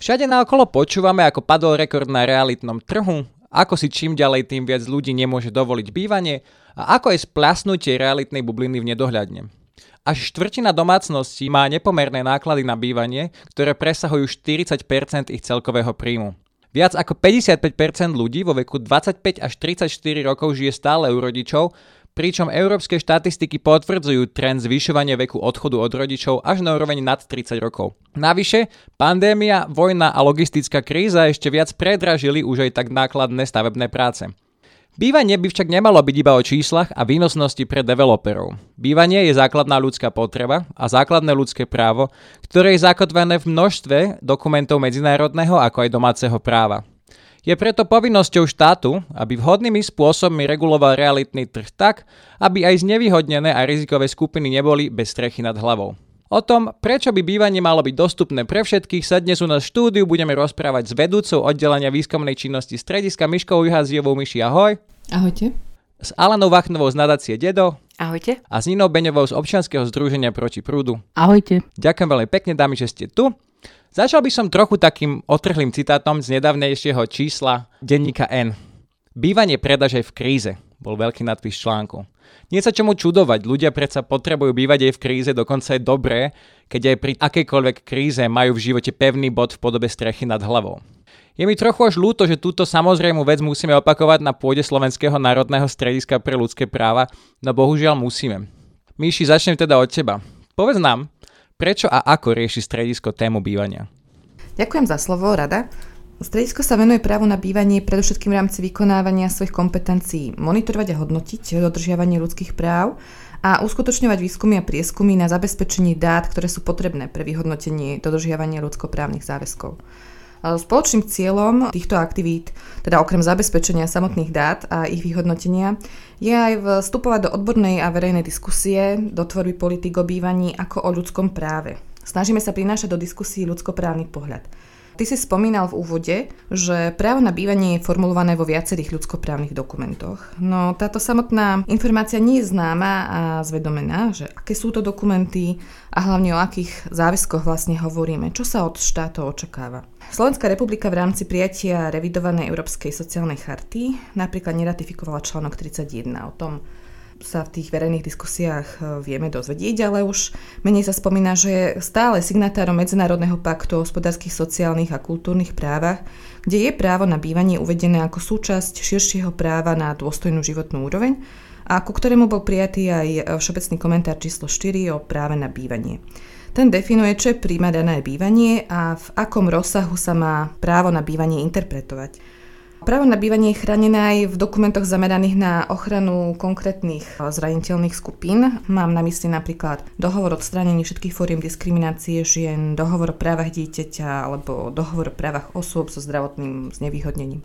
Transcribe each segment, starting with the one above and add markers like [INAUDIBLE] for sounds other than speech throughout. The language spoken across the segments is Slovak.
Všade naokolo počúvame, ako padol rekord na realitnom trhu, ako si čím ďalej tým viac ľudí nemôže dovoliť bývanie a ako je splasnutie realitnej bubliny v nedohľadne. Až štvrtina domácností má nepomerné náklady na bývanie, ktoré presahujú 40% ich celkového príjmu. Viac ako 55% ľudí vo veku 25 až 34 rokov žije stále u rodičov, pričom európske štatistiky potvrdzujú trend zvyšovania veku odchodu od rodičov až na úroveň nad 30 rokov. Navyše, pandémia, vojna a logistická kríza ešte viac predražili už aj tak nákladné stavebné práce. Bývanie by však nemalo byť iba o číslach a výnosnosti pre developerov. Bývanie je základná ľudská potreba a základné ľudské právo, ktoré je zakotvené v množstve dokumentov medzinárodného ako aj domáceho práva. Je preto povinnosťou štátu, aby vhodnými spôsobmi reguloval realitný trh tak, aby aj znevýhodnené a rizikové skupiny neboli bez strechy nad hlavou. O tom, prečo by bývanie malo byť dostupné pre všetkých, sa dnes u nás štúdiu budeme rozprávať s vedúcou oddelenia výskumnej činnosti strediska Miškou Juhazijovou Myši. Ahoj. Ahojte. S Alanou Vachnovou z nadácie Dedo. Ahojte. A s Ninou Beňovou z občianskeho združenia proti prúdu. Ahojte. Ďakujem veľmi pekne, dámy, že ste tu. Začal by som trochu takým otrhlým citátom z nedávnejšieho čísla denníka N. Bývanie predaž aj v kríze, bol veľký nadpis článku. Nie sa čomu čudovať, ľudia predsa potrebujú bývať aj v kríze, dokonca je dobré, keď aj pri akejkoľvek kríze majú v živote pevný bod v podobe strechy nad hlavou. Je mi trochu až ľúto, že túto samozrejmú vec musíme opakovať na pôde Slovenského národného strediska pre ľudské práva, no bohužiaľ musíme. Míši, začnem teda od teba. Povedz nám, prečo a ako rieši stredisko tému bývania? Ďakujem za slovo, rada. Stredisko sa venuje právu na bývanie predovšetkým v rámci vykonávania svojich kompetencií, monitorovať a hodnotiť dodržiavanie ľudských práv a uskutočňovať výskumy a prieskumy na zabezpečenie dát, ktoré sú potrebné pre vyhodnotenie dodržiavania ľudskoprávnych záväzkov. Spoločným cieľom týchto aktivít, teda okrem zabezpečenia samotných dát a ich vyhodnotenia, je aj vstupovať do odbornej a verejnej diskusie, do tvorby politik o bývaní ako o ľudskom práve. Snažíme sa prinášať do diskusí ľudskoprávny pohľad. Ty si spomínal v úvode, že právo na bývanie je formulované vo viacerých ľudskoprávnych dokumentoch. No táto samotná informácia nie je známa a zvedomená, že aké sú to dokumenty a hlavne o akých záväzkoch vlastne hovoríme, čo sa od štátov očakáva. Slovenská republika v rámci prijatia revidovanej Európskej sociálnej charty napríklad neratifikovala článok 31 o tom, sa v tých verejných diskusiách e, vieme dozvedieť, ale už menej sa spomína, že je stále signatárom Medzinárodného paktu o hospodárskych, sociálnych a kultúrnych právach, kde je právo na bývanie uvedené ako súčasť širšieho práva na dôstojnú životnú úroveň a ku ktorému bol prijatý aj všeobecný komentár číslo 4 o práve na bývanie. Ten definuje, čo je príjmané bývanie a v akom rozsahu sa má právo na bývanie interpretovať. Právo na bývanie je chránené aj v dokumentoch zameraných na ochranu konkrétnych eh, zraniteľných skupín. Mám na mysli napríklad dohovor o odstránení všetkých fóriem diskriminácie žien, dohovor o právach dieťaťa alebo dohovor o právach osôb so zdravotným znevýhodnením.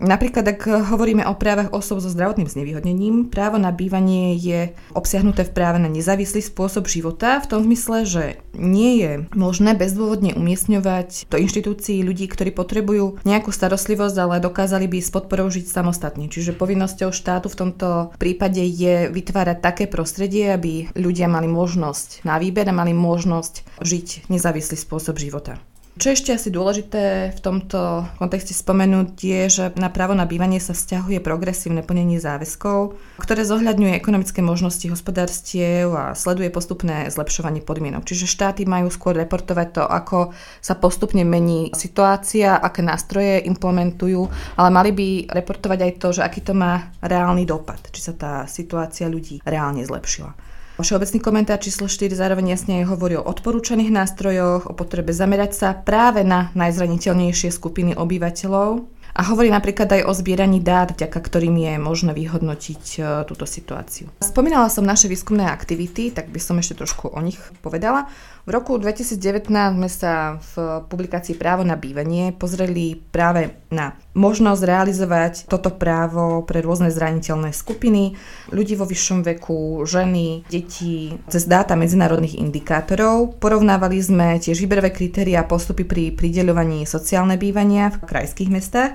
Napríklad, ak hovoríme o právach osob so zdravotným znevýhodnením, právo na bývanie je obsiahnuté v práve na nezávislý spôsob života v tom zmysle, že nie je možné bezdôvodne umiestňovať do inštitúcií ľudí, ktorí potrebujú nejakú starostlivosť, ale dokázali by s podporou žiť samostatne. Čiže povinnosťou štátu v tomto prípade je vytvárať také prostredie, aby ľudia mali možnosť na výber a mali možnosť žiť nezávislý spôsob života. Čo ešte asi dôležité v tomto kontexte spomenúť je, že na právo na bývanie sa vzťahuje progresívne plnenie záväzkov, ktoré zohľadňuje ekonomické možnosti hospodárstiev a sleduje postupné zlepšovanie podmienok. Čiže štáty majú skôr reportovať to, ako sa postupne mení situácia, aké nástroje implementujú, ale mali by reportovať aj to, že aký to má reálny dopad, či sa tá situácia ľudí reálne zlepšila. Všeobecný komentár číslo 4 zároveň jasne hovorí o odporúčaných nástrojoch, o potrebe zamerať sa práve na najzraniteľnejšie skupiny obyvateľov a hovorí napríklad aj o zbieraní dát, vďaka ktorým je možné vyhodnotiť e, túto situáciu. Spomínala som naše výskumné aktivity, tak by som ešte trošku o nich povedala. V roku 2019 sme sa v publikácii Právo na bývanie pozreli práve na možnosť realizovať toto právo pre rôzne zraniteľné skupiny, ľudí vo vyššom veku, ženy, deti, cez dáta medzinárodných indikátorov. Porovnávali sme tiež výberové kritéria a postupy pri prideľovaní sociálne bývania v krajských mestách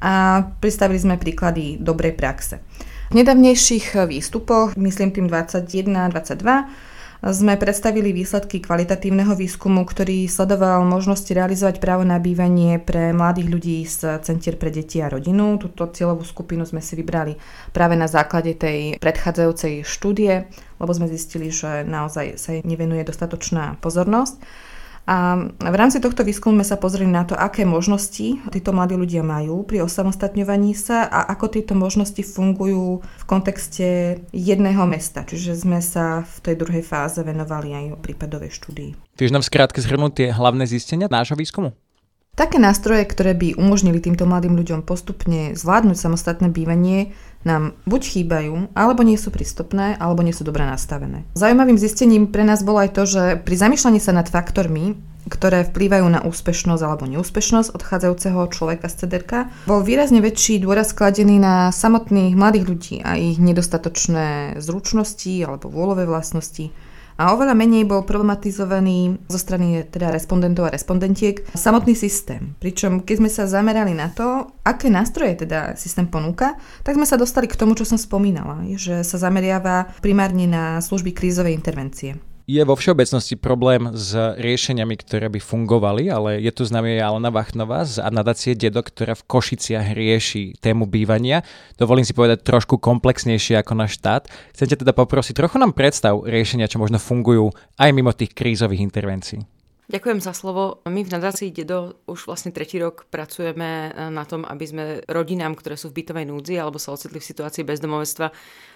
a pristavili sme príklady dobrej praxe. V nedávnejších výstupoch, myslím tým 21-22, sme predstavili výsledky kvalitatívneho výskumu, ktorý sledoval možnosti realizovať právo na bývanie pre mladých ľudí z Centier pre deti a rodinu. Túto cieľovú skupinu sme si vybrali práve na základe tej predchádzajúcej štúdie, lebo sme zistili, že naozaj sa nevenuje dostatočná pozornosť. A v rámci tohto výskumu sme sa pozreli na to, aké možnosti títo mladí ľudia majú pri osamostatňovaní sa a ako tieto možnosti fungujú v kontexte jedného mesta. Čiže sme sa v tej druhej fáze venovali aj o prípadovej štúdii. Vieš nám skrátke zhrnúť tie hlavné zistenia nášho výskumu? Také nástroje, ktoré by umožnili týmto mladým ľuďom postupne zvládnuť samostatné bývanie, nám buď chýbajú, alebo nie sú prístupné, alebo nie sú dobre nastavené. Zaujímavým zistením pre nás bolo aj to, že pri zamýšľaní sa nad faktormi, ktoré vplývajú na úspešnosť alebo neúspešnosť odchádzajúceho človeka z CDRK, bol výrazne väčší dôraz kladený na samotných mladých ľudí a ich nedostatočné zručnosti alebo vôľové vlastnosti a oveľa menej bol problematizovaný zo strany teda respondentov a respondentiek samotný systém. Pričom keď sme sa zamerali na to, aké nástroje teda systém ponúka, tak sme sa dostali k tomu, čo som spomínala, že sa zameriava primárne na služby krízovej intervencie je vo všeobecnosti problém s riešeniami, ktoré by fungovali, ale je tu s nami Alena Vachnová z nadácie Dedo, ktorá v Košiciach rieši tému bývania. Dovolím si povedať trošku komplexnejšie ako náš štát. Chcem ťa teda poprosiť, trochu nám predstav riešenia, čo možno fungujú aj mimo tých krízových intervencií. Ďakujem za slovo. My v nadácii Dedo už vlastne tretí rok pracujeme na tom, aby sme rodinám, ktoré sú v bytovej núdzi alebo sa ocitli v situácii bezdomovectva,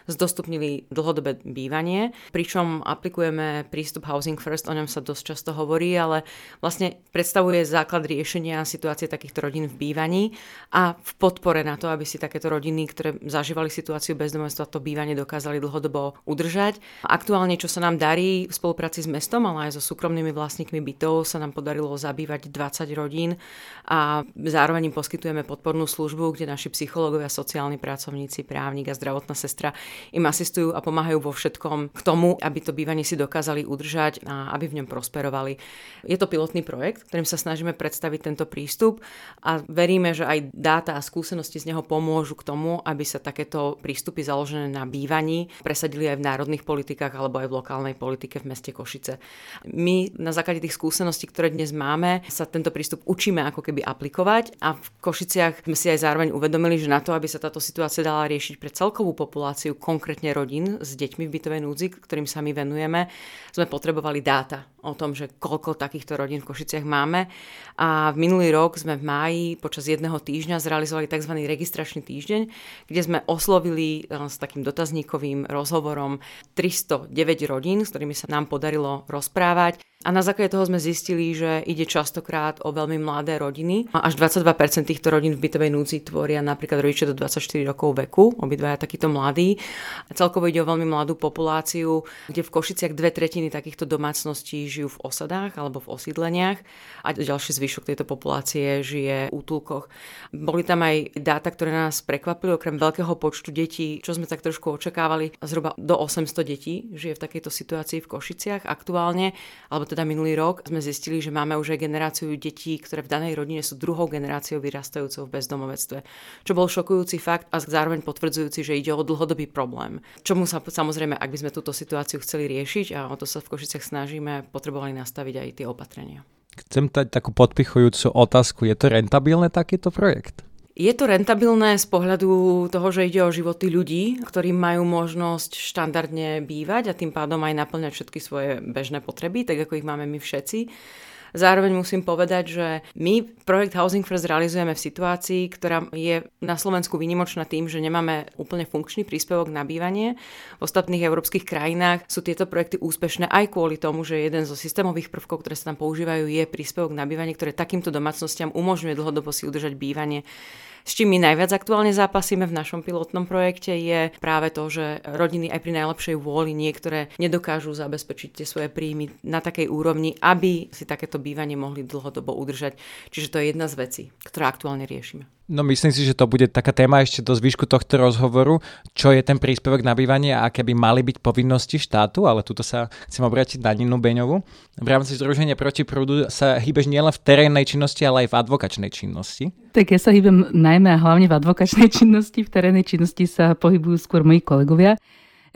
zdostupnili dlhodobé bývanie, pričom aplikujeme prístup Housing First, o ňom sa dosť často hovorí, ale vlastne predstavuje základ riešenia situácie takýchto rodín v bývaní a v podpore na to, aby si takéto rodiny, ktoré zažívali situáciu bezdomovstva, to bývanie dokázali dlhodobo udržať. Aktuálne, čo sa nám darí v spolupráci s mestom, ale aj so súkromnými vlastníkmi bytov, sa nám podarilo zabývať 20 rodín a zároveň im poskytujeme podpornú službu, kde naši psychológovia, sociálni pracovníci, právnik a zdravotná sestra im asistujú a pomáhajú vo všetkom k tomu, aby to bývanie si dokázali udržať a aby v ňom prosperovali. Je to pilotný projekt, ktorým sa snažíme predstaviť tento prístup a veríme, že aj dáta a skúsenosti z neho pomôžu k tomu, aby sa takéto prístupy založené na bývaní presadili aj v národných politikách alebo aj v lokálnej politike v meste Košice. My na základe tých skúseností, ktoré dnes máme, sa tento prístup učíme ako keby aplikovať a v Košiciach sme si aj zároveň uvedomili, že na to, aby sa táto situácia dala riešiť pre celkovú populáciu, konkrétne rodín s deťmi v bytovej núdzi, ktorým sa my venujeme, sme potrebovali dáta o tom, že koľko takýchto rodín v Košiciach máme. A v minulý rok sme v máji počas jedného týždňa zrealizovali tzv. registračný týždeň, kde sme oslovili eh, s takým dotazníkovým rozhovorom 309 rodín, s ktorými sa nám podarilo rozprávať. A na základe toho sme zistili, že ide častokrát o veľmi mladé rodiny. Až 22% týchto rodín v bytovej núdzi tvoria napríklad rodičia do 24 rokov veku, obidvaja takíto mladí. A celkovo ide o veľmi mladú populáciu, kde v Košiciach dve tretiny takýchto domácností žijú v osadách alebo v osídleniach a ďalší zvyšok tejto populácie žije v útulkoch. Boli tam aj dáta, ktoré nás prekvapili, okrem veľkého počtu detí, čo sme tak trošku očakávali, zhruba do 800 detí žije v takejto situácii v Košiciach aktuálne, alebo teda minulý rok, sme zistili, že máme už aj generáciu detí, ktoré v danej rodine sú druhou generáciou vyrastajúcou v bezdomovectve. Čo bol šokujúci fakt a zároveň potvrdzujúci, že ide o dlhodobý problém. Čomu sa samozrejme, ak by sme túto situáciu chceli riešiť a o to sa v Košiciach snažíme, potrebovali nastaviť aj tie opatrenia. Chcem dať takú podpichujúcu otázku. Je to rentabilné takýto projekt? Je to rentabilné z pohľadu toho, že ide o životy ľudí, ktorí majú možnosť štandardne bývať a tým pádom aj naplňať všetky svoje bežné potreby, tak ako ich máme my všetci. Zároveň musím povedať, že my projekt Housing First realizujeme v situácii, ktorá je na Slovensku výnimočná tým, že nemáme úplne funkčný príspevok na bývanie. V ostatných európskych krajinách sú tieto projekty úspešné aj kvôli tomu, že jeden zo systémových prvkov, ktoré sa tam používajú, je príspevok na bývanie, ktoré takýmto domácnostiam umožňuje dlhodobo si udržať bývanie. S čím my najviac aktuálne zápasíme v našom pilotnom projekte je práve to, že rodiny aj pri najlepšej vôli niektoré nedokážu zabezpečiť tie svoje príjmy na takej úrovni, aby si takéto bývanie mohli dlhodobo udržať. Čiže to je jedna z vecí, ktoré aktuálne riešime. No myslím si, že to bude taká téma ešte do zvyšku tohto rozhovoru, čo je ten príspevok na bývanie a aké by mali byť povinnosti štátu, ale tuto sa chcem obrátiť na Ninu Beňovu. V rámci Združenia proti prúdu sa hýbeš nielen v terénnej činnosti, ale aj v advokačnej činnosti. Tak ja sa hýbem najmä a hlavne v advokačnej [LAUGHS] činnosti, v terénnej činnosti sa pohybujú skôr moji kolegovia.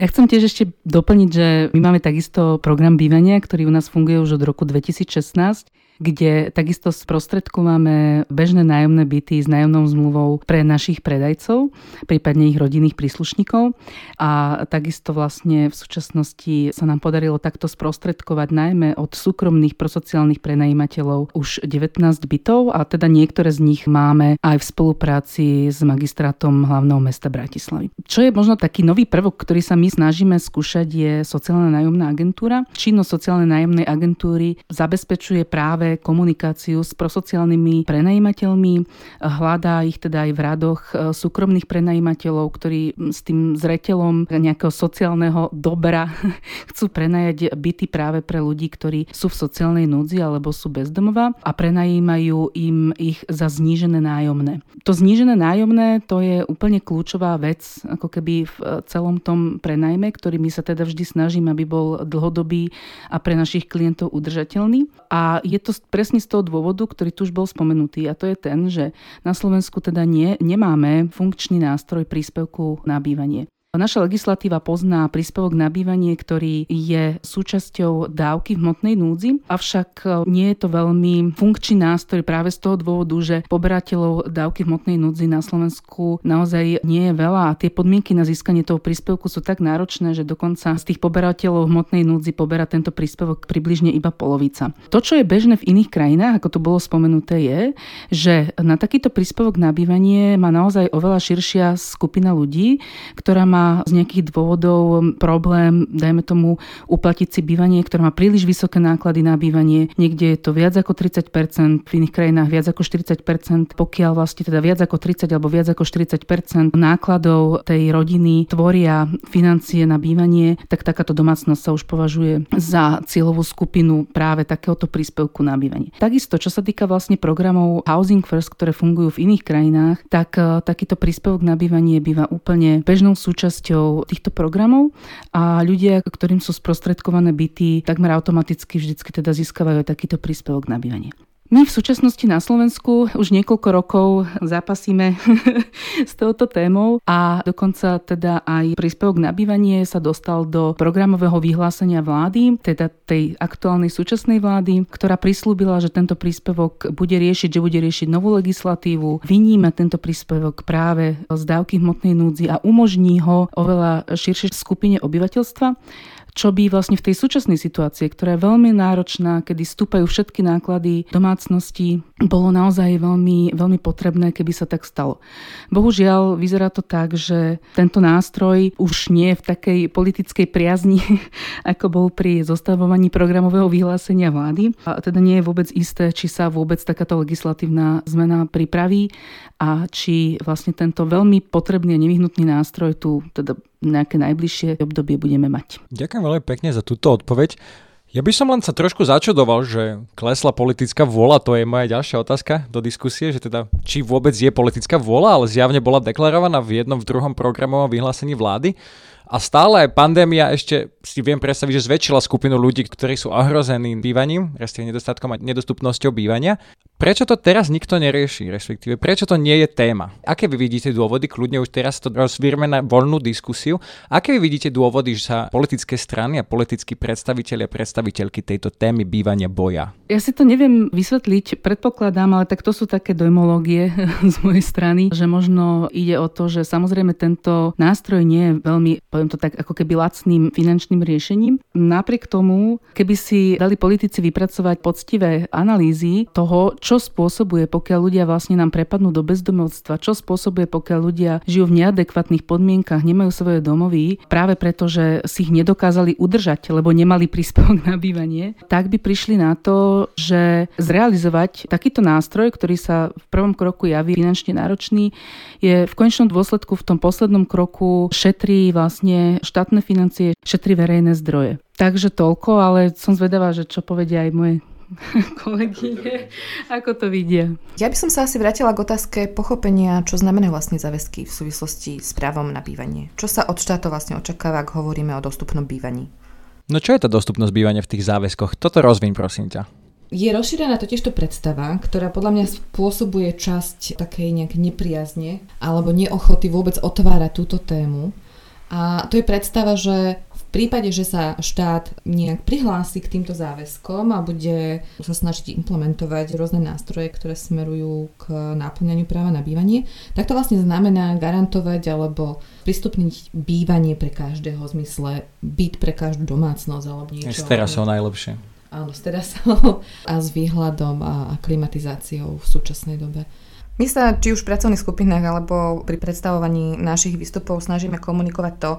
Ja chcem tiež ešte doplniť, že my máme takisto program bývania, ktorý u nás funguje už od roku 2016 kde takisto sprostredkováme bežné nájomné byty s nájomnou zmluvou pre našich predajcov, prípadne ich rodinných príslušníkov. A takisto vlastne v súčasnosti sa nám podarilo takto sprostredkovať najmä od súkromných prosociálnych prenajímateľov už 19 bytov a teda niektoré z nich máme aj v spolupráci s magistrátom hlavného mesta Bratislavy. Čo je možno taký nový prvok, ktorý sa my snažíme skúšať je sociálna nájomná agentúra. Činnosť sociálnej nájomnej agentúry zabezpečuje práve práve komunikáciu s prosociálnymi prenajímateľmi, hľadá ich teda aj v radoch e, súkromných prenajímateľov, ktorí s tým zreteľom nejakého sociálneho dobra [LAUGHS] chcú prenajať byty práve pre ľudí, ktorí sú v sociálnej núdzi alebo sú bezdomová a prenajímajú im ich za znížené nájomné. To znížené nájomné to je úplne kľúčová vec, ako keby v celom tom prenajme, ktorý my sa teda vždy snažíme, aby bol dlhodobý a pre našich klientov udržateľný. A je to presne z toho dôvodu, ktorý tu už bol spomenutý a to je ten, že na Slovensku teda nie, nemáme funkčný nástroj príspevku na bývanie. Naša legislatíva pozná príspevok na bývanie, ktorý je súčasťou dávky v hmotnej núdzi, avšak e, nie je to veľmi funkčný nástroj práve z toho dôvodu, že poberateľov dávky v hmotnej núdzi na Slovensku naozaj nie je veľa a tie podmienky na získanie toho príspevku sú tak náročné, že dokonca z tých poberateľov hmotnej núdzi poberá tento príspevok približne iba polovica. To, čo je bežné v iných krajinách, ako to bolo spomenuté, je, že na takýto príspevok na bývanie má naozaj oveľa širšia skupina ľudí, ktorá má z nejakých dôvodov problém, dajme tomu, uplatiť si bývanie, ktoré má príliš vysoké náklady na bývanie. Niekde je to viac ako 30%, v iných krajinách viac ako 40%, pokiaľ vlastne teda viac ako 30 alebo viac ako 40% nákladov tej rodiny tvoria financie na bývanie, tak takáto domácnosť sa už považuje za cieľovú skupinu práve takéhoto príspevku na bývanie. Takisto, čo sa týka vlastne programov Housing First, ktoré fungujú v iných krajinách, tak eh, takýto príspevok na bývanie býva úplne bežnou súčasťou súčasťou týchto programov a ľudia, ktorým sú sprostredkované byty, takmer automaticky vždycky teda získavajú aj takýto príspevok na bývanie. My v súčasnosti na Slovensku už niekoľko rokov zápasíme [LAUGHS] s touto témou a dokonca teda aj príspevok na bývanie sa dostal do programového vyhlásenia vlády, teda tej aktuálnej súčasnej vlády, ktorá prislúbila, že tento príspevok bude riešiť, že bude riešiť novú legislatívu, vyníma tento príspevok práve z dávky hmotnej núdzi a umožní ho oveľa širšej skupine obyvateľstva čo by vlastne v tej súčasnej situácii, ktorá je veľmi náročná, kedy stúpajú všetky náklady domácnosti, bolo naozaj veľmi, veľmi potrebné, keby sa tak stalo. Bohužiaľ, vyzerá to tak, že tento nástroj už nie je v takej politickej priazni, [LAUGHS] ako bol pri zostavovaní programového vyhlásenia vlády. A teda nie je vôbec isté, či sa vôbec takáto legislatívna zmena pripraví a či vlastne tento veľmi potrebný a nevyhnutný nástroj tu teda nejaké najbližšie obdobie budeme mať. Ďakujem veľmi pekne za túto odpoveď. Ja by som len sa trošku začudoval, že klesla politická vôľa, to je moja ďalšia otázka do diskusie, že teda či vôbec je politická vôľa, ale zjavne bola deklarovaná v jednom, v druhom programovom vyhlásení vlády. A stále pandémia ešte si viem predstaviť, že zväčšila skupinu ľudí, ktorí sú ohrození bývaním, respektíve nedostatkom a nedostupnosťou bývania. Prečo to teraz nikto nerieši, respektíve prečo to nie je téma? Aké vy vidíte dôvody, kľudne už teraz to rozvírme na voľnú diskusiu, aké vy vidíte dôvody, že sa politické strany a politickí predstavitelia a predstaviteľky tejto témy bývania boja? Ja si to neviem vysvetliť, predpokladám, ale tak to sú také dojmológie [LAUGHS] z mojej strany, že možno ide o to, že samozrejme tento nástroj nie je veľmi poviem to tak, ako keby lacným finančným riešením. Napriek tomu, keby si dali politici vypracovať poctivé analýzy toho, čo spôsobuje, pokiaľ ľudia vlastne nám prepadnú do bezdomovstva, čo spôsobuje, pokiaľ ľudia žijú v neadekvátnych podmienkach, nemajú svoje domovy, práve preto, že si ich nedokázali udržať, lebo nemali príspevok na bývanie, tak by prišli na to, že zrealizovať takýto nástroj, ktorý sa v prvom kroku javí finančne náročný, je v konečnom dôsledku v tom poslednom kroku šetrí vlastne štátne financie, šetrí verejné zdroje. Takže toľko, ale som zvedavá, že čo povedia aj moje [LAUGHS] kolegyne, ako to vidia. Ja by som sa asi vrátila k otázke pochopenia, čo znamenajú vlastne záväzky v súvislosti s právom na bývanie. Čo sa od štátu vlastne očakáva, ak hovoríme o dostupnom bývaní? No čo je tá dostupnosť bývania v tých záväzkoch? Toto rozvíň, prosím ťa. Je rozšírená totižto predstava, ktorá podľa mňa spôsobuje časť takej nejak nepriazne alebo neochoty vôbec otvárať túto tému. A to je predstava, že v prípade, že sa štát nejak prihlási k týmto záväzkom a bude sa snažiť implementovať rôzne nástroje, ktoré smerujú k náplňaniu práva na bývanie, tak to vlastne znamená garantovať alebo pristupniť bývanie pre každého v zmysle byt pre každú domácnosť alebo niečo. Z teraz najlepšie áno, s terasou [LAUGHS] a s výhľadom a klimatizáciou v súčasnej dobe. My sa či už v pracovných skupinách alebo pri predstavovaní našich výstupov snažíme komunikovať to,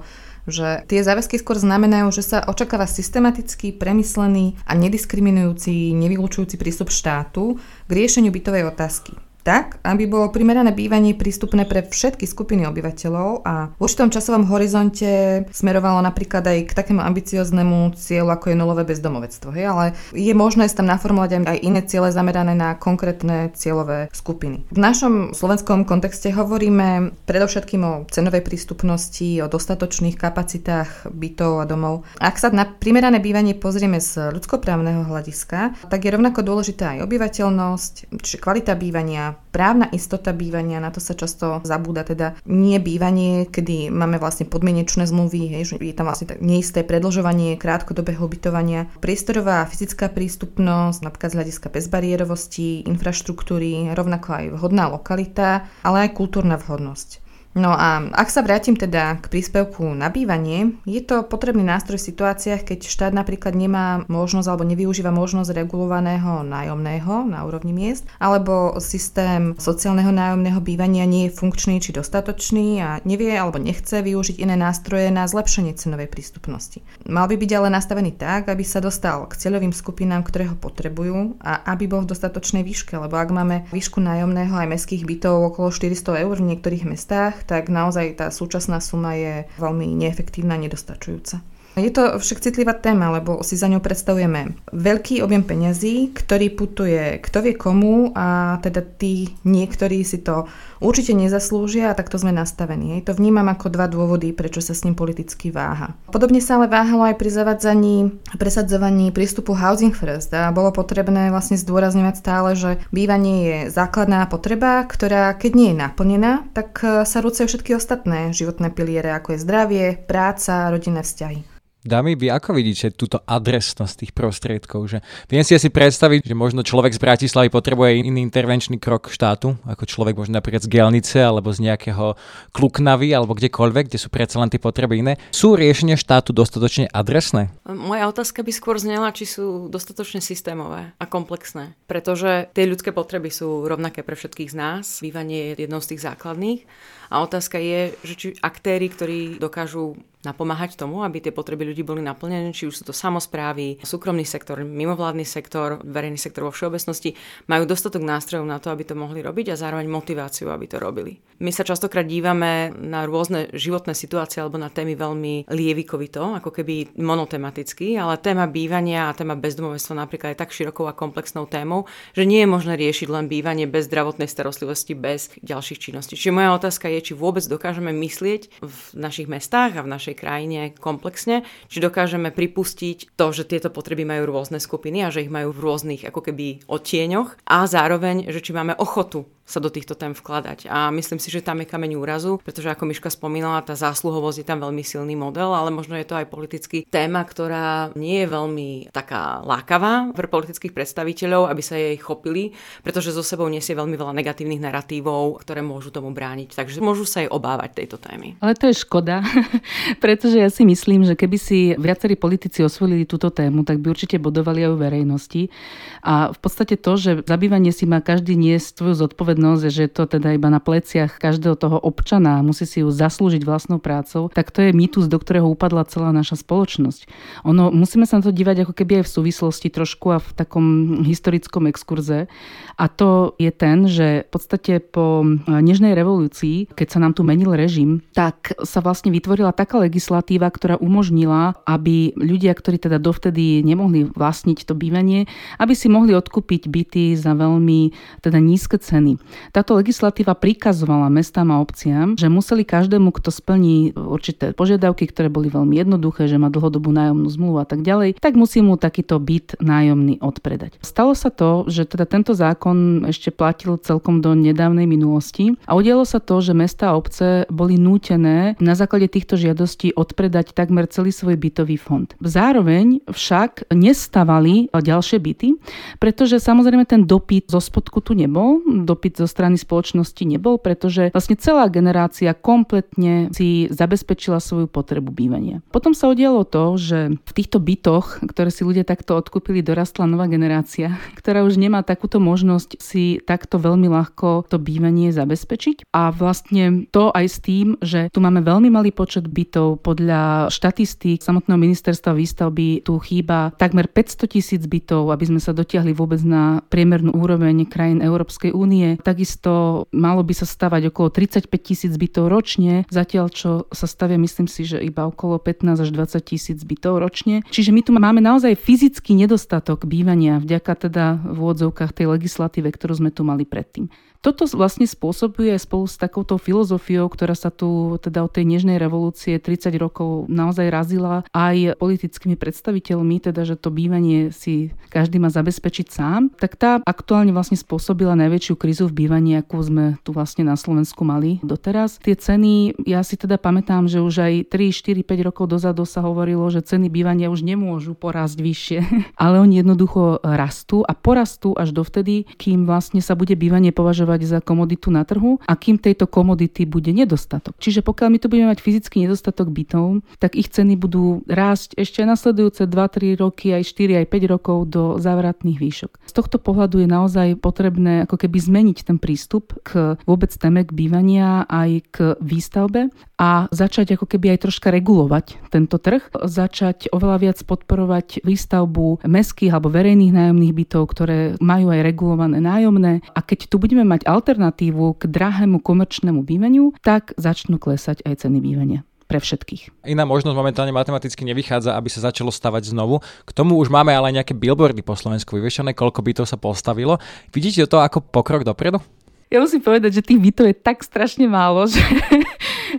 že tie záväzky skôr znamenajú, že sa očakáva systematický, premyslený a nediskriminujúci, nevylúčujúci prístup štátu k riešeniu bytovej otázky tak, aby bolo primerané bývanie prístupné pre všetky skupiny obyvateľov a v určitom časovom horizonte smerovalo napríklad aj k takému ambicioznému cieľu, ako je nulové bezdomovectvo. Hej? Ale je možné tam naformulovať aj iné ciele zamerané na konkrétne cieľové skupiny. V našom slovenskom kontexte hovoríme predovšetkým o cenovej prístupnosti, o dostatočných kapacitách bytov a domov. Ak sa na primerané bývanie pozrieme z ľudskoprávneho hľadiska, tak je rovnako dôležitá aj obyvateľnosť, čiže kvalita bývania, právna istota bývania, na to sa často zabúda, teda nie bývanie, kedy máme vlastne podmienečné zmluvy, hej, že je tam vlastne neisté predlžovanie krátkodobého ubytovania, priestorová a fyzická prístupnosť, napríklad z hľadiska bezbariérovosti, infraštruktúry, rovnako aj vhodná lokalita, ale aj kultúrna vhodnosť. No a ak sa vrátim teda k príspevku na bývanie, je to potrebný nástroj v situáciách, keď štát napríklad nemá možnosť alebo nevyužíva možnosť regulovaného nájomného na úrovni miest, alebo systém sociálneho nájomného bývania nie je funkčný či dostatočný a nevie alebo nechce využiť iné nástroje na zlepšenie cenovej prístupnosti. Mal by byť ale nastavený tak, aby sa dostal k cieľovým skupinám, ktoré ho potrebujú a aby bol v dostatočnej výške, lebo ak máme výšku nájomného aj mestských bytov okolo 400 eur v niektorých mestách, tak naozaj tá súčasná suma je veľmi neefektívna nedostačujúca. Je to však citlivá téma, lebo si za ňou predstavujeme veľký objem peňazí, ktorý putuje kto vie komu a teda tí niektorí si to určite nezaslúžia a takto sme nastavení. To vnímam ako dva dôvody, prečo sa s ním politicky váha. Podobne sa ale váhalo aj pri zavadzaní a presadzovaní prístupu Housing First a bolo potrebné vlastne zdôrazňovať stále, že bývanie je základná potreba, ktorá keď nie je naplnená, tak sa rúcajú všetky ostatné životné piliere, ako je zdravie, práca, rodinné vzťahy. Dámy, vy ako vidíte túto adresnosť tých prostriedkov? Že viem si asi predstaviť, že možno človek z Bratislavy potrebuje iný intervenčný krok štátu, ako človek možno napríklad z Gelnice alebo z nejakého Kluknavy alebo kdekoľvek, kde sú predsa len tie potreby iné. Sú riešenia štátu dostatočne adresné? Moja otázka by skôr znela, či sú dostatočne systémové a komplexné, pretože tie ľudské potreby sú rovnaké pre všetkých z nás. Bývanie je jednou z tých základných a otázka je, že či aktéry, ktorí dokážu napomáhať tomu, aby tie potreby ľudí boli naplnené, či už sú to samozprávy, súkromný sektor, mimovládny sektor, verejný sektor vo všeobecnosti, majú dostatok nástrojov na to, aby to mohli robiť a zároveň motiváciu, aby to robili. My sa častokrát dívame na rôzne životné situácie alebo na témy veľmi lievikovito, ako keby monotematicky, ale téma bývania a téma bezdomovectva napríklad je tak širokou a komplexnou témou, že nie je možné riešiť len bývanie bez zdravotnej starostlivosti, bez ďalších činností. Čiže moja otázka je, je, či vôbec dokážeme myslieť v našich mestách a v našej krajine komplexne, či dokážeme pripustiť to, že tieto potreby majú rôzne skupiny a že ich majú v rôznych ako keby odtieňoch a zároveň, že či máme ochotu sa do týchto tém vkladať. A myslím si, že tam je kameň úrazu, pretože ako Miška spomínala, tá zásluhovosť je tam veľmi silný model, ale možno je to aj politický téma, ktorá nie je veľmi taká lákavá pre politických predstaviteľov, aby sa jej chopili, pretože zo sebou nesie veľmi veľa negatívnych narratívov, ktoré môžu tomu brániť. Takže môžu sa jej obávať tejto témy. Ale to je škoda, [LAUGHS] pretože ja si myslím, že keby si viacerí politici osvojili túto tému, tak by určite bodovali aj o verejnosti. A v podstate to, že zabývanie si má každý niesť svoju zodpovednosť, že je to teda iba na pleciach každého toho občana musí si ju zaslúžiť vlastnou prácou, tak to je mýtus, do ktorého upadla celá naša spoločnosť. Ono, musíme sa na to dívať ako keby aj v súvislosti trošku a v takom historickom exkurze. A to je ten, že v podstate po Nežnej revolúcii, keď sa nám tu menil režim, tak sa vlastne vytvorila taká legislatíva, ktorá umožnila, aby ľudia, ktorí teda dovtedy nemohli vlastniť to bývanie, aby si mohli odkúpiť byty za veľmi teda nízke ceny. Táto legislatíva prikazovala mestám a obciam, že museli každému, kto splní určité požiadavky, ktoré boli veľmi jednoduché, že má dlhodobú nájomnú zmluvu a tak ďalej, tak musí mu takýto byt nájomný odpredať. Stalo sa to, že teda tento zákon ešte platil celkom do nedávnej minulosti a udialo sa to, že mesta a obce boli nútené na základe týchto žiadostí odpredať takmer celý svoj bytový fond. Zároveň však nestavali ďalšie byty, pretože samozrejme ten dopyt zo spodku tu nebol, dopyt zo strany spoločnosti nebol, pretože vlastne celá generácia kompletne si zabezpečila svoju potrebu bývania. Potom sa udialo to, že v týchto bytoch, ktoré si ľudia takto odkúpili, dorastla nová generácia, [LAUGHS] ktorá už nemá takúto možnosť si takto veľmi ľahko to bývanie zabezpečiť. A vlastne to aj s tým, že tu máme veľmi malý počet bytov. Podľa štatistík samotného ministerstva výstavby tu chýba takmer 500 tisíc bytov, aby sme sa dotiahli vôbec na priemernú úroveň krajín Európskej únie. Takisto malo by sa stavať okolo 35 tisíc bytov ročne, zatiaľ čo sa stavia, myslím si, že iba okolo 15 až 20 tisíc bytov ročne. Čiže my tu máme naozaj fyzický nedostatok bývania vďaka teda v úvodzovkách tej legislatíve, ktorú sme tu mali predtým. Toto vlastne spôsobuje spolu s takouto filozofiou, ktorá sa tu teda od tej nežnej revolúcie 30 rokov naozaj razila aj politickými predstaviteľmi, teda že to bývanie si každý má zabezpečiť sám, tak tá aktuálne vlastne spôsobila najväčšiu krízu v bývaní, akú sme tu vlastne na Slovensku mali doteraz. Tie ceny, ja si teda pamätám, že už aj 3, 4, 5 rokov dozadu sa hovorilo, že ceny bývania už nemôžu porásť vyššie, [LAUGHS] ale oni jednoducho rastú a porastú až dovtedy, kým vlastne sa bude bývanie považovať považovať za komoditu na trhu a kým tejto komodity bude nedostatok. Čiže pokiaľ my tu budeme mať fyzický nedostatok bytov, tak ich ceny budú rásť ešte nasledujúce 2-3 roky, aj 4, aj 5 rokov do závratných výšok. Z tohto pohľadu je naozaj potrebné ako keby zmeniť ten prístup k vôbec téme k bývania aj k výstavbe a začať ako keby aj troška regulovať tento trh, začať oveľa viac podporovať výstavbu mestských alebo verejných nájomných bytov, ktoré majú aj regulované nájomné a keď tu budeme mať alternatívu k drahému komerčnému bývaniu, tak začnú klesať aj ceny bývania pre všetkých. Iná možnosť momentálne matematicky nevychádza, aby sa začalo stavať znovu. K tomu už máme ale nejaké billboardy po Slovensku vyvešené, koľko bytov sa postavilo. Vidíte to ako pokrok dopredu? Ja musím povedať, že tých bytov je tak strašne málo, [LAUGHS] že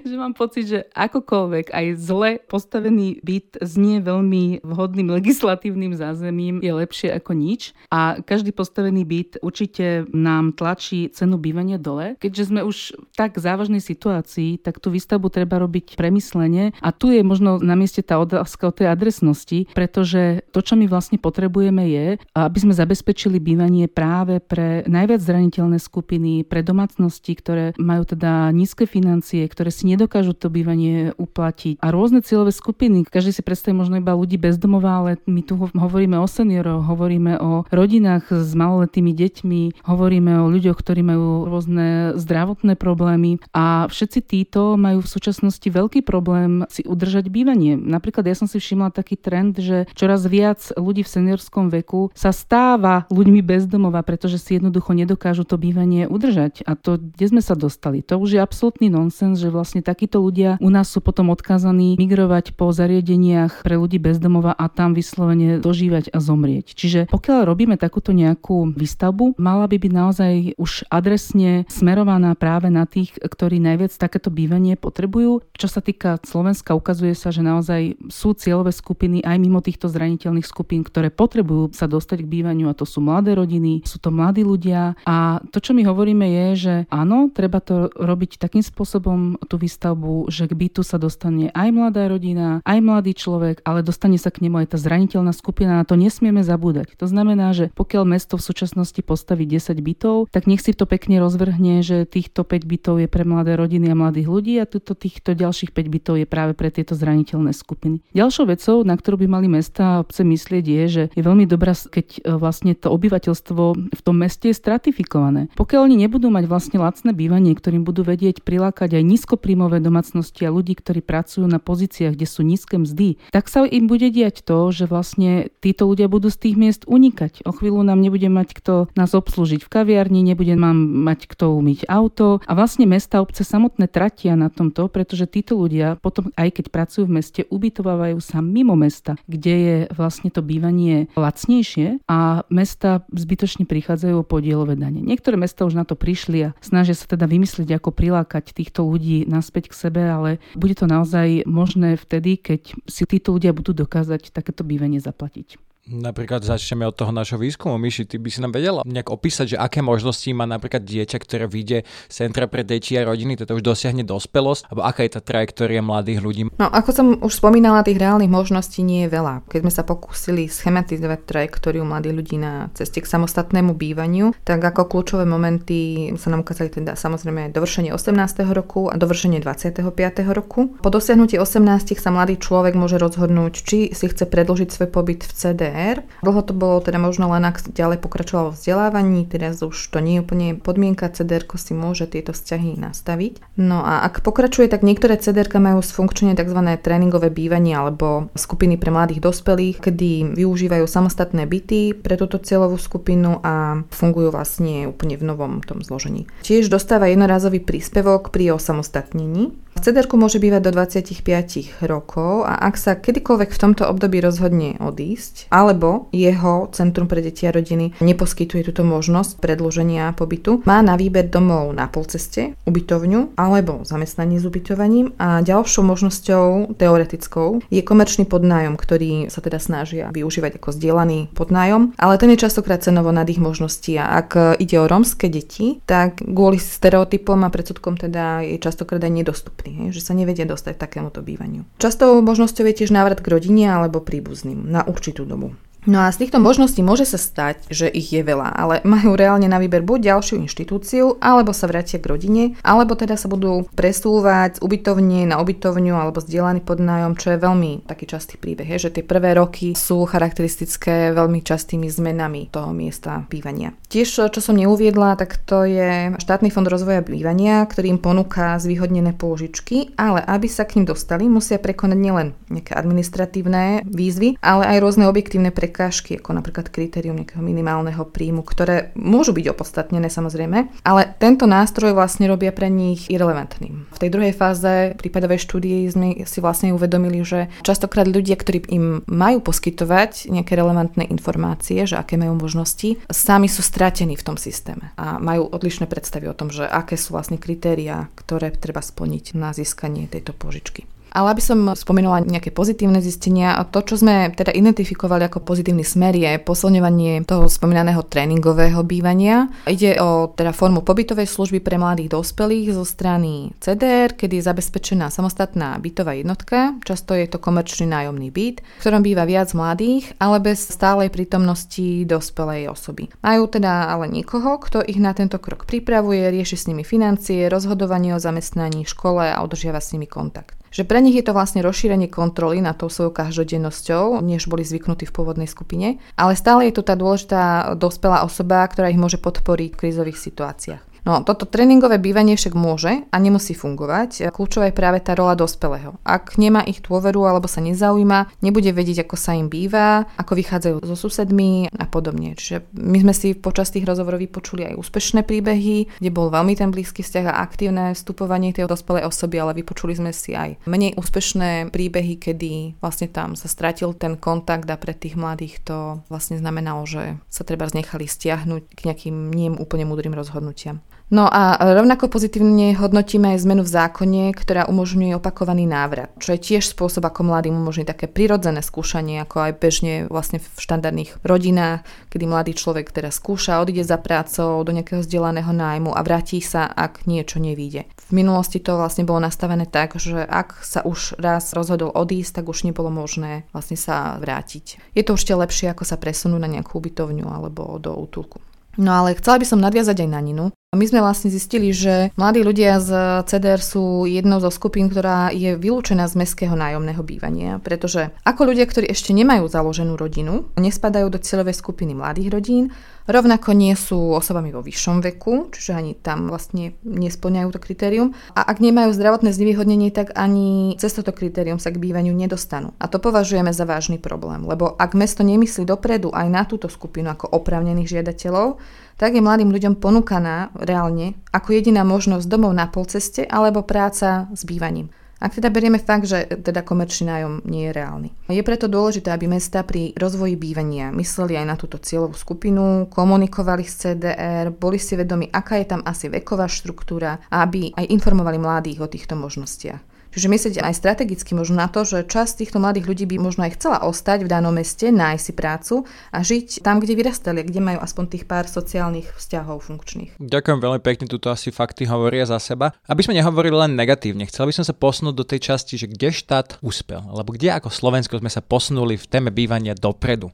[LAUGHS] že mám pocit, že akokoľvek aj zle postavený byt znie veľmi vhodným legislatívnym zázemím, je lepšie ako nič. A každý postavený byt určite nám tlačí cenu bývania dole. Keďže sme už v tak závažnej situácii, tak tú výstavbu treba robiť premyslene. A tu je možno na mieste tá otázka o tej adresnosti, pretože to, čo my vlastne potrebujeme je, aby sme zabezpečili bývanie práve pre najviac zraniteľné skupiny, pre domácnosti, ktoré majú teda nízke financie, ktoré si nedokážu to bývanie uplatiť. A rôzne cieľové skupiny, každý si predstaví možno iba ľudí bezdomová, ale my tu hovoríme o senioroch, hovoríme o rodinách s maloletými deťmi, hovoríme o ľuďoch, ktorí majú rôzne zdravotné problémy a všetci títo majú v súčasnosti veľký problém si udržať bývanie. Napríklad ja som si všimla taký trend, že čoraz viac ľudí v seniorskom veku sa stáva ľuďmi bezdomova, pretože si jednoducho nedokážu to bývanie udržať. A to, kde sme sa dostali, to už je absolútny nonsens, že vlastne vlastne takíto ľudia u nás sú potom odkázaní migrovať po zariadeniach pre ľudí bezdomova a tam vyslovene dožívať a zomrieť. Čiže pokiaľ robíme takúto nejakú výstavbu, mala by byť naozaj už adresne smerovaná práve na tých, ktorí najviac takéto bývanie potrebujú. Čo sa týka Slovenska, ukazuje sa, že naozaj sú cieľové skupiny aj mimo týchto zraniteľných skupín, ktoré potrebujú sa dostať k bývaniu a to sú mladé rodiny, sú to mladí ľudia a to, čo my hovoríme je, že áno, treba to robiť takým spôsobom tú výstavbu, že k bytu sa dostane aj mladá rodina, aj mladý človek, ale dostane sa k nemu aj tá zraniteľná skupina. Na to nesmieme zabúdať. To znamená, že pokiaľ mesto v súčasnosti postaví 10 bytov, tak nech si to pekne rozvrhne, že týchto 5 bytov je pre mladé rodiny a mladých ľudí a tuto týchto ďalších 5 bytov je práve pre tieto zraniteľné skupiny. Ďalšou vecou, na ktorú by mali mesta a obce myslieť, je, že je veľmi dobrá, keď e, vlastne to obyvateľstvo v tom meste je stratifikované. Pokiaľ oni nebudú mať vlastne lacné bývanie, ktorým budú vedieť prilákať aj nízkoprímové domácnosti a ľudí, ktorí pracujú na pozíciách, kde sú nízke mzdy, tak sa im bude diať to, že vlastne títo ľudia budú z tých miest unikať. O chvíľu nám nebude mať kto nás obslúžiť v kaviarni, nebude nám mať kto umyť auto a vlastne mesta obce samotné tratia na tomto, pretože títo ľudia potom aj keď pracujú v meste, ubytovávajú sa mimo mesta, kde je vlastne to bývanie lacnejšie a mesta zbytočne prichádzajú o podielové dane. Niektoré mesta už na to prišli a snažia sa teda vymyslieť, ako prilákať týchto ľudí naspäť k sebe, ale bude to naozaj možné vtedy, keď si títo ľudia budú dokázať takéto bývanie zaplatiť. Napríklad začneme od toho nášho výskumu. Myši, ty by si nám vedela nejak opísať, že aké možnosti má napríklad dieťa, ktoré vyjde z Centra pre deti a rodiny, teda už dosiahne dospelosť, alebo aká je tá trajektória mladých ľudí? No, ako som už spomínala, tých reálnych možností nie je veľa. Keď sme sa pokúsili schematizovať trajektóriu mladých ľudí na ceste k samostatnému bývaniu, tak ako kľúčové momenty sa nám ukázali teda samozrejme dovršenie 18. roku a dovršenie 25. roku. Po dosiahnutí 18 sa mladý človek môže rozhodnúť, či si chce predložiť svoj pobyt v CD CDR. Dlho to bolo teda možno len ak ďalej pokračovalo v vzdelávaní, teraz už to nie je úplne podmienka, CDR si môže tieto vzťahy nastaviť. No a ak pokračuje, tak niektoré CDR majú sfunkčne tzv. tréningové bývanie alebo skupiny pre mladých dospelých, kedy využívajú samostatné byty pre túto cieľovú skupinu a fungujú vlastne úplne v novom tom zložení. Tiež dostáva jednorazový príspevok pri osamostatnení. V cederku môže bývať do 25 rokov a ak sa kedykoľvek v tomto období rozhodne odísť, alebo jeho Centrum pre deti a rodiny neposkytuje túto možnosť predloženia pobytu, má na výber domov na polceste, ubytovňu alebo zamestnanie s ubytovaním a ďalšou možnosťou teoretickou je komerčný podnájom, ktorý sa teda snažia využívať ako zdieľaný podnájom, ale ten je častokrát cenovo nad ich možností a ak ide o rómske deti, tak kvôli stereotypom a predsudkom teda je častokrát aj nedostupný samotní, že sa nevedia dostať takémuto bývaniu. Častou možnosťou je tiež návrat k rodine alebo príbuzným na určitú dobu. No a z týchto možností môže sa stať, že ich je veľa, ale majú reálne na výber buď ďalšiu inštitúciu, alebo sa vrátia k rodine, alebo teda sa budú presúvať z ubytovne na ubytovňu alebo zdieľaný podnájom, čo je veľmi taký častý príbeh, že tie prvé roky sú charakteristické veľmi častými zmenami toho miesta bývania. Tiež, čo som neuviedla, tak to je štátny fond rozvoja bývania, ktorý im ponúka zvýhodnené pôžičky, ale aby sa k ním dostali, musia prekonať nielen nejaké administratívne výzvy, ale aj rôzne objektívne prekážky prekážky, ako napríklad kritérium nejakého minimálneho príjmu, ktoré môžu byť opodstatnené samozrejme, ale tento nástroj vlastne robia pre nich irrelevantným. V tej druhej fáze prípadovej štúdie sme si vlastne uvedomili, že častokrát ľudia, ktorí im majú poskytovať nejaké relevantné informácie, že aké majú možnosti, sami sú stratení v tom systéme a majú odlišné predstavy o tom, že aké sú vlastne kritériá, ktoré treba splniť na získanie tejto požičky. Ale aby som spomenula nejaké pozitívne zistenia, to, čo sme teda identifikovali ako pozitívny smer, je posilňovanie toho spomínaného tréningového bývania. Ide o teda formu pobytovej služby pre mladých dospelých zo strany CDR, kedy je zabezpečená samostatná bytová jednotka, často je to komerčný nájomný byt, v ktorom býva viac mladých, ale bez stálej prítomnosti dospelej osoby. Majú teda ale niekoho, kto ich na tento krok pripravuje, rieši s nimi financie, rozhodovanie o zamestnaní, škole a udržiava s nimi kontakt že pre nich je to vlastne rozšírenie kontroly nad tou svojou každodennosťou, než boli zvyknutí v pôvodnej skupine, ale stále je to tá dôležitá dospelá osoba, ktorá ich môže podporiť v krízových situáciách. No, toto tréningové bývanie však môže a nemusí fungovať. Kľúčová je práve tá rola dospelého. Ak nemá ich dôveru alebo sa nezaujíma, nebude vedieť, ako sa im býva, ako vychádzajú so susedmi a podobne. Čiže my sme si počas tých rozhovorov vypočuli aj úspešné príbehy, kde bol veľmi ten blízky vzťah a aktívne vstupovanie tej dospelej osoby, ale vypočuli sme si aj menej úspešné príbehy, kedy vlastne tam sa stratil ten kontakt a pre tých mladých to vlastne znamenalo, že sa treba znechali stiahnuť k nejakým nie úplne múdrym rozhodnutiam. No a rovnako pozitívne hodnotíme aj zmenu v zákone, ktorá umožňuje opakovaný návrat, čo je tiež spôsob, ako mladým umožní také prirodzené skúšanie, ako aj bežne vlastne v štandardných rodinách, kedy mladý človek teraz skúša, odíde za prácou do nejakého vzdelaného nájmu a vráti sa, ak niečo nevíde. V minulosti to vlastne bolo nastavené tak, že ak sa už raz rozhodol odísť, tak už nebolo možné vlastne sa vrátiť. Je to ešte lepšie, ako sa presunúť na nejakú ubytovňu alebo do útulku. No ale chcela by som nadviazať aj na Ninu. My sme vlastne zistili, že mladí ľudia z CDR sú jednou zo skupín, ktorá je vylúčená z mestského nájomného bývania, pretože ako ľudia, ktorí ešte nemajú založenú rodinu, nespadajú do cieľovej skupiny mladých rodín, Rovnako nie sú osobami vo vyššom veku, čiže ani tam vlastne nesplňajú to kritérium. A ak nemajú zdravotné znevýhodnenie, tak ani cez toto kritérium sa k bývaniu nedostanú. A to považujeme za vážny problém, lebo ak mesto nemyslí dopredu aj na túto skupinu ako oprávnených žiadateľov, tak je mladým ľuďom ponúkaná reálne ako jediná možnosť domov na polceste alebo práca s bývaním. Ak teda berieme fakt, že teda komerčný nájom nie je reálny. Je preto dôležité, aby mesta pri rozvoji bývania mysleli aj na túto cieľovú skupinu, komunikovali s CDR, boli si vedomi, aká je tam asi veková štruktúra a aby aj informovali mladých o týchto možnostiach. Čiže myslieť aj strategicky možno na to, že časť týchto mladých ľudí by možno aj chcela ostať v danom meste, nájsť si prácu a žiť tam, kde vyrastali, kde majú aspoň tých pár sociálnych vzťahov funkčných. Ďakujem veľmi pekne, tuto asi fakty hovoria za seba. Aby sme nehovorili len negatívne, chcel by som sa posunúť do tej časti, že kde štát úspel, alebo kde ako Slovensko sme sa posunuli v téme bývania dopredu.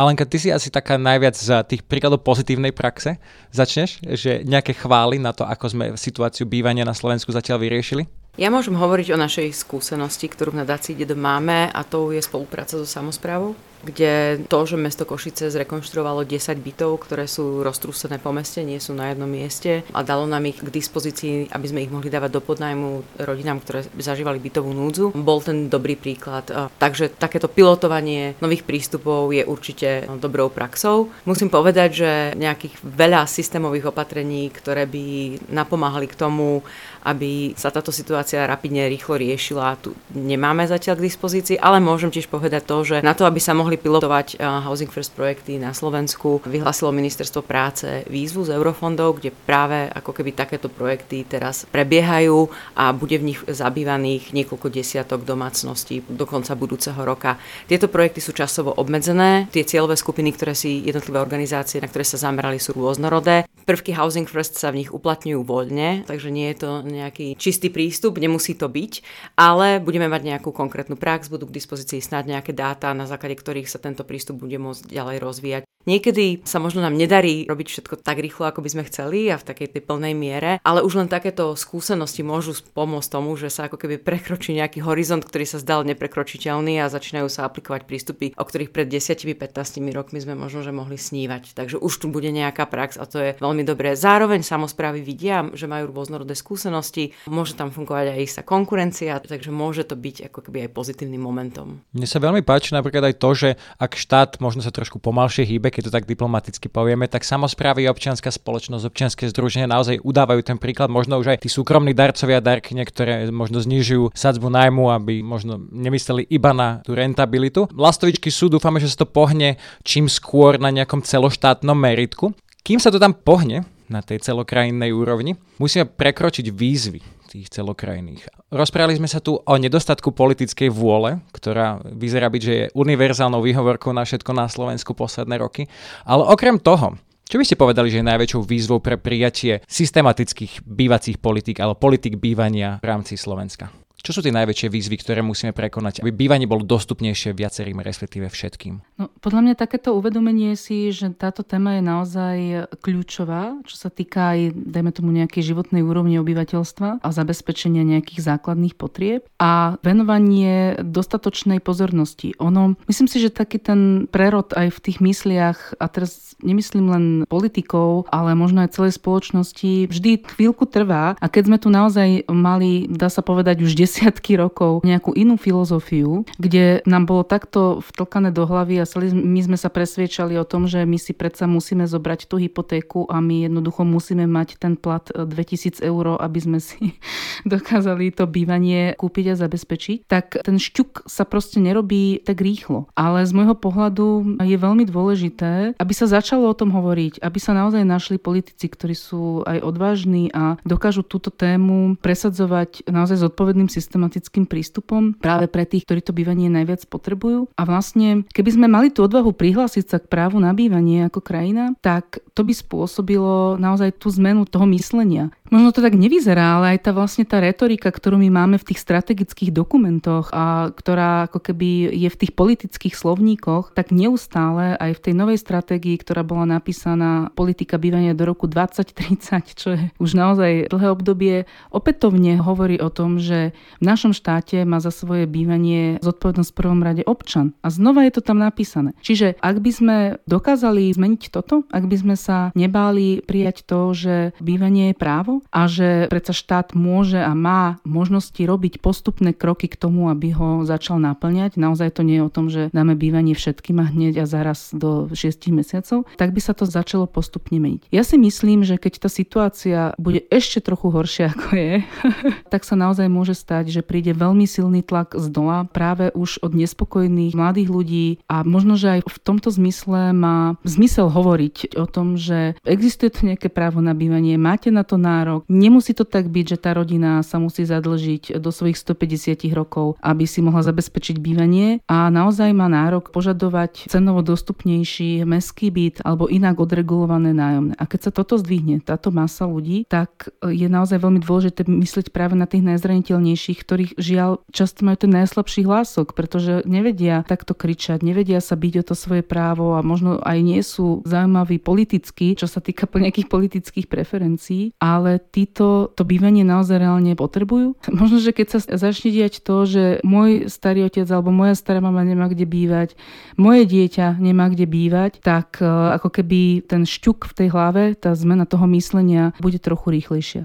Alenka, ty si asi taká najviac z tých príkladov pozitívnej praxe. Začneš, že nejaké chvály na to, ako sme situáciu bývania na Slovensku zatiaľ vyriešili? Ja môžem hovoriť o našej skúsenosti, ktorú v nadácii Dedo máme a to je spolupráca so samozprávou kde to, že mesto Košice zrekonštruovalo 10 bytov, ktoré sú roztrúsené po meste, nie sú na jednom mieste a dalo nám ich k dispozícii, aby sme ich mohli dávať do podnajmu rodinám, ktoré zažívali bytovú núdzu, bol ten dobrý príklad. Takže takéto pilotovanie nových prístupov je určite dobrou praxou. Musím povedať, že nejakých veľa systémových opatrení, ktoré by napomáhali k tomu, aby sa táto situácia rapidne rýchlo riešila, tu nemáme zatiaľ k dispozícii, ale môžem tiež povedať to, že na to, aby sa mohli pilotovať Housing First projekty na Slovensku. Vyhlásilo ministerstvo práce výzvu z eurofondov, kde práve ako keby takéto projekty teraz prebiehajú a bude v nich zabývaných niekoľko desiatok domácností do konca budúceho roka. Tieto projekty sú časovo obmedzené, tie cieľové skupiny, ktoré si jednotlivé organizácie, na ktoré sa zamerali, sú rôznorodé. Prvky Housing First sa v nich uplatňujú voľne, takže nie je to nejaký čistý prístup, nemusí to byť, ale budeme mať nejakú konkrétnu prax, budú k dispozícii snad nejaké dáta, na základe ktorých sa tento prístup bude môcť ďalej rozvíjať. Niekedy sa možno nám nedarí robiť všetko tak rýchlo, ako by sme chceli a v takej tej plnej miere, ale už len takéto skúsenosti môžu pomôcť tomu, že sa ako keby prekročí nejaký horizont, ktorý sa zdal neprekročiteľný a začínajú sa aplikovať prístupy, o ktorých pred 10-15 rokmi sme možno že mohli snívať. Takže už tu bude nejaká prax a to je veľmi dobré. Zároveň samozprávy vidia, že majú rôznorodé skúsenosti, môže tam fungovať aj istá konkurencia, takže môže to byť ako keby aj pozitívnym momentom. Mne sa veľmi páči napríklad aj to, že ak štát možno sa trošku pomalšie hýbe, keď to tak diplomaticky povieme, tak samozprávy, občianská spoločnosť, občianske združenia naozaj udávajú ten príklad. Možno už aj tí súkromní darcovia darky, ktoré možno znižujú sadzbu nájmu, aby možno nemysleli iba na tú rentabilitu. Lastovičky sú, dúfame, že sa to pohne čím skôr na nejakom celoštátnom meritku. Kým sa to tam pohne, na tej celokrajinnej úrovni, musíme prekročiť výzvy tých celokrajných. Rozprávali sme sa tu o nedostatku politickej vôle, ktorá vyzerá byť, že je univerzálnou výhovorkou na všetko na Slovensku posledné roky. Ale okrem toho, čo by ste povedali, že je najväčšou výzvou pre prijatie systematických bývacích politík alebo politik bývania v rámci Slovenska? Čo sú tie najväčšie výzvy, ktoré musíme prekonať, aby bývanie bolo dostupnejšie viacerým, respektíve všetkým? No, podľa mňa takéto uvedomenie si, že táto téma je naozaj kľúčová, čo sa týka aj, dajme tomu, nejakej životnej úrovni obyvateľstva a zabezpečenia nejakých základných potrieb a venovanie dostatočnej pozornosti. Ono, myslím si, že taký ten prerod aj v tých mysliach, a teraz nemyslím len politikov, ale možno aj celej spoločnosti, vždy chvíľku trvá a keď sme tu naozaj mali, dá sa povedať, už 10 desiatky rokov nejakú inú filozofiu, kde nám bolo takto vtlkané do hlavy a my sme sa presviečali o tom, že my si predsa musíme zobrať tú hypotéku a my jednoducho musíme mať ten plat 2000 eur, aby sme si [LAUGHS] dokázali to bývanie kúpiť a zabezpečiť, tak ten šťuk sa proste nerobí tak rýchlo. Ale z môjho pohľadu je veľmi dôležité, aby sa začalo o tom hovoriť, aby sa naozaj našli politici, ktorí sú aj odvážni a dokážu túto tému presadzovať naozaj zodpovedným systémom systematickým prístupom práve pre tých, ktorí to bývanie najviac potrebujú. A vlastne, keby sme mali tú odvahu prihlásiť sa k právu na bývanie ako krajina, tak to by spôsobilo naozaj tú zmenu toho myslenia. Možno to tak nevyzerá, ale aj tá vlastne tá retorika, ktorú my máme v tých strategických dokumentoch a ktorá ako keby je v tých politických slovníkoch, tak neustále aj v tej novej stratégii, ktorá bola napísaná politika bývania do roku 2030, čo je už naozaj dlhé obdobie, opätovne hovorí o tom, že v našom štáte má za svoje bývanie zodpovednosť v prvom rade občan. A znova je to tam napísané. Čiže ak by sme dokázali zmeniť toto, ak by sme sa nebáli prijať to, že bývanie je právo, a že predsa štát môže a má možnosti robiť postupné kroky k tomu, aby ho začal naplňať. Naozaj to nie je o tom, že dáme bývanie všetkým a hneď a zaraz do 6 mesiacov, tak by sa to začalo postupne meniť. Ja si myslím, že keď tá situácia bude ešte trochu horšia ako je, [LAUGHS] tak sa naozaj môže stať, že príde veľmi silný tlak z dola práve už od nespokojných mladých ľudí a možno, že aj v tomto zmysle má zmysel hovoriť o tom, že existuje tu nejaké právo na bývanie, máte na to nárok, rok. Nemusí to tak byť, že tá rodina sa musí zadlžiť do svojich 150 rokov, aby si mohla zabezpečiť bývanie a naozaj má nárok požadovať cenovo dostupnejší meský byt alebo inak odregulované nájomné. A keď sa toto zdvihne, táto masa ľudí, tak je naozaj veľmi dôležité myslieť práve na tých najzraniteľnejších, ktorých žiaľ často majú ten najslabší hlások, pretože nevedia takto kričať, nevedia sa byť o to svoje právo a možno aj nie sú zaujímaví politicky, čo sa týka nejakých politických preferencií, ale títo to bývanie naozaj reálne potrebujú. [LAUGHS] Možno, že keď sa začne diať to, že môj starý otec alebo moja stará mama nemá kde bývať, moje dieťa nemá kde bývať, tak e, ako keby ten šťuk v tej hlave, tá zmena toho myslenia bude trochu rýchlejšia.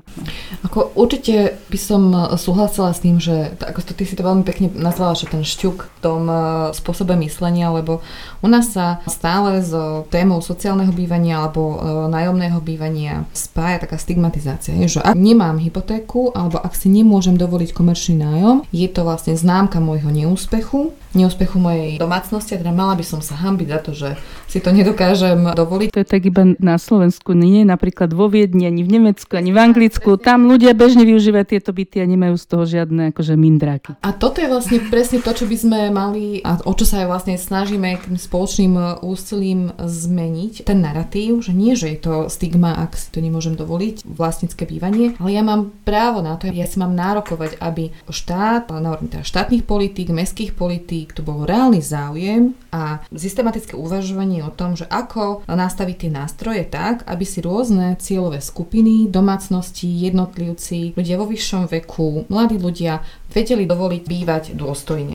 Ako určite by som súhlasila s tým, že ako to, ty si to veľmi pekne nazvala, že ten šťuk v tom e, spôsobe myslenia, lebo u nás sa stále s témou sociálneho bývania alebo e, nájomného bývania spája taká stigmatizácia je, že ak nemám hypotéku alebo ak si nemôžem dovoliť komerčný nájom, je to vlastne známka môjho neúspechu neúspechu mojej domácnosti a teda mala by som sa hambiť za to, že si to nedokážem dovoliť. To je tak iba na Slovensku, nie napríklad vo Viedni, ani v Nemecku, ani v Anglicku. Tam ľudia bežne využívajú tieto byty a nemajú z toho žiadne akože mindráky. A toto je vlastne presne to, čo by sme mali a o čo sa aj vlastne snažíme tým spoločným úsilím zmeniť. Ten narratív, že nie, že je to stigma, ak si to nemôžem dovoliť, vlastnícke bývanie, ale ja mám právo na to, ja si mám nárokovať, aby štát, na teda štátnych politík, mestských politík, tu bol reálny záujem a systematické uvažovanie o tom, že ako nastaviť tie nástroje tak, aby si rôzne cieľové skupiny, domácnosti, jednotlivci, ľudia vo vyššom veku, mladí ľudia vedeli dovoliť bývať dôstojne.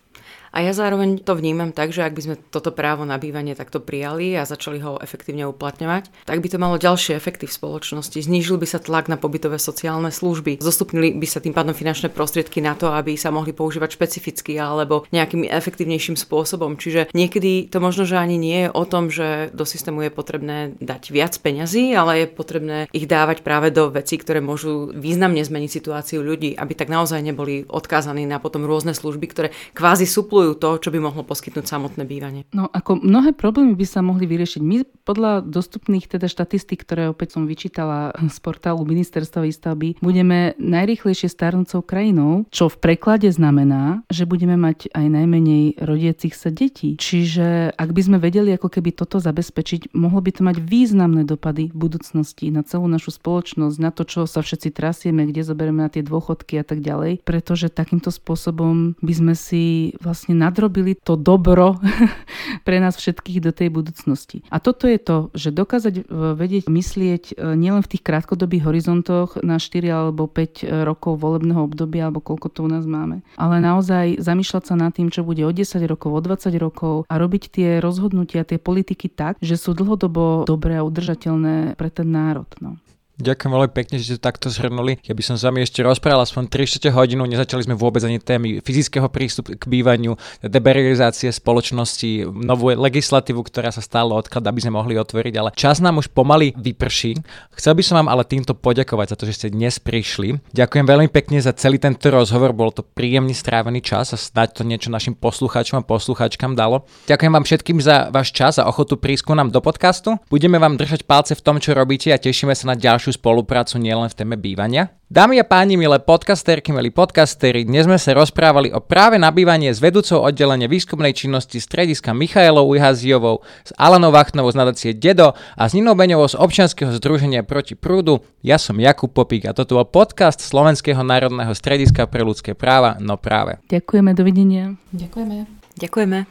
A ja zároveň to vnímam tak, že ak by sme toto právo na bývanie takto prijali a začali ho efektívne uplatňovať, tak by to malo ďalšie efekty v spoločnosti. Znížil by sa tlak na pobytové sociálne služby, zostupnili by sa tým pádom finančné prostriedky na to, aby sa mohli používať špecificky alebo nejakým efektívnejším spôsobom. Čiže niekedy to možno, že ani nie je o tom, že do systému je potrebné dať viac peňazí, ale je potrebné ich dávať práve do vecí, ktoré môžu významne zmeniť situáciu ľudí, aby tak naozaj neboli odkázaní na potom rôzne služby, ktoré kvázi suplujú dublujú to, čo by mohlo poskytnúť samotné bývanie. No ako mnohé problémy by sa mohli vyriešiť. My podľa dostupných teda štatistík, ktoré opäť som vyčítala z portálu Ministerstva výstavby, budeme najrýchlejšie starnúcou krajinou, čo v preklade znamená, že budeme mať aj najmenej rodiacich sa detí. Čiže ak by sme vedeli ako keby toto zabezpečiť, mohlo by to mať významné dopady v budúcnosti na celú našu spoločnosť, na to, čo sa všetci trasieme, kde zoberieme na tie dôchodky a tak ďalej, pretože takýmto spôsobom by sme si vlastne nadrobili to dobro [LAUGHS] pre nás všetkých do tej budúcnosti. A toto je to, že dokázať e, vedieť myslieť e, nielen v tých krátkodobých horizontoch na 4 alebo 5 e, rokov volebného obdobia, alebo koľko to u nás máme, ale naozaj zamýšľať sa nad tým, čo bude o 10 rokov, o 20 rokov a robiť tie rozhodnutia, tie politiky tak, že sú dlhodobo dobré a udržateľné pre ten národ. No. Ďakujem veľmi pekne, že ste takto zhrnuli. Ja by som s vami ešte rozprával aspoň 3 hodinu, nezačali sme vôbec ani témy fyzického prístupu k bývaniu, deberializácie spoločnosti, novú legislatívu, ktorá sa stále odkladá, aby sme mohli otvoriť, ale čas nám už pomaly vyprší. Chcel by som vám ale týmto poďakovať za to, že ste dnes prišli. Ďakujem veľmi pekne za celý tento rozhovor, bol to príjemný strávený čas a snáď to niečo našim poslucháčom a poslucháčkam dalo. Ďakujem vám všetkým za váš čas a ochotu prísť nám do podcastu. Budeme vám držať palce v tom, čo robíte a tešíme sa na ďalšiu ďalšiu spoluprácu nielen v téme bývania. Dámy a páni, milé podcasterky, milí podcastery, dnes sme sa rozprávali o práve nabývanie s vedúcou oddelenia výskumnej činnosti strediska Michailou Ujhazijovou, s Alanou Vachtnovou z nadácie Dedo a s Ninou Beňovou z občianskeho združenia Proti prúdu. Ja som Jakub Popík a toto bol podcast Slovenského národného strediska pre ľudské práva No práve. Ďakujeme, dovidenia. Ďakujeme. Ďakujeme.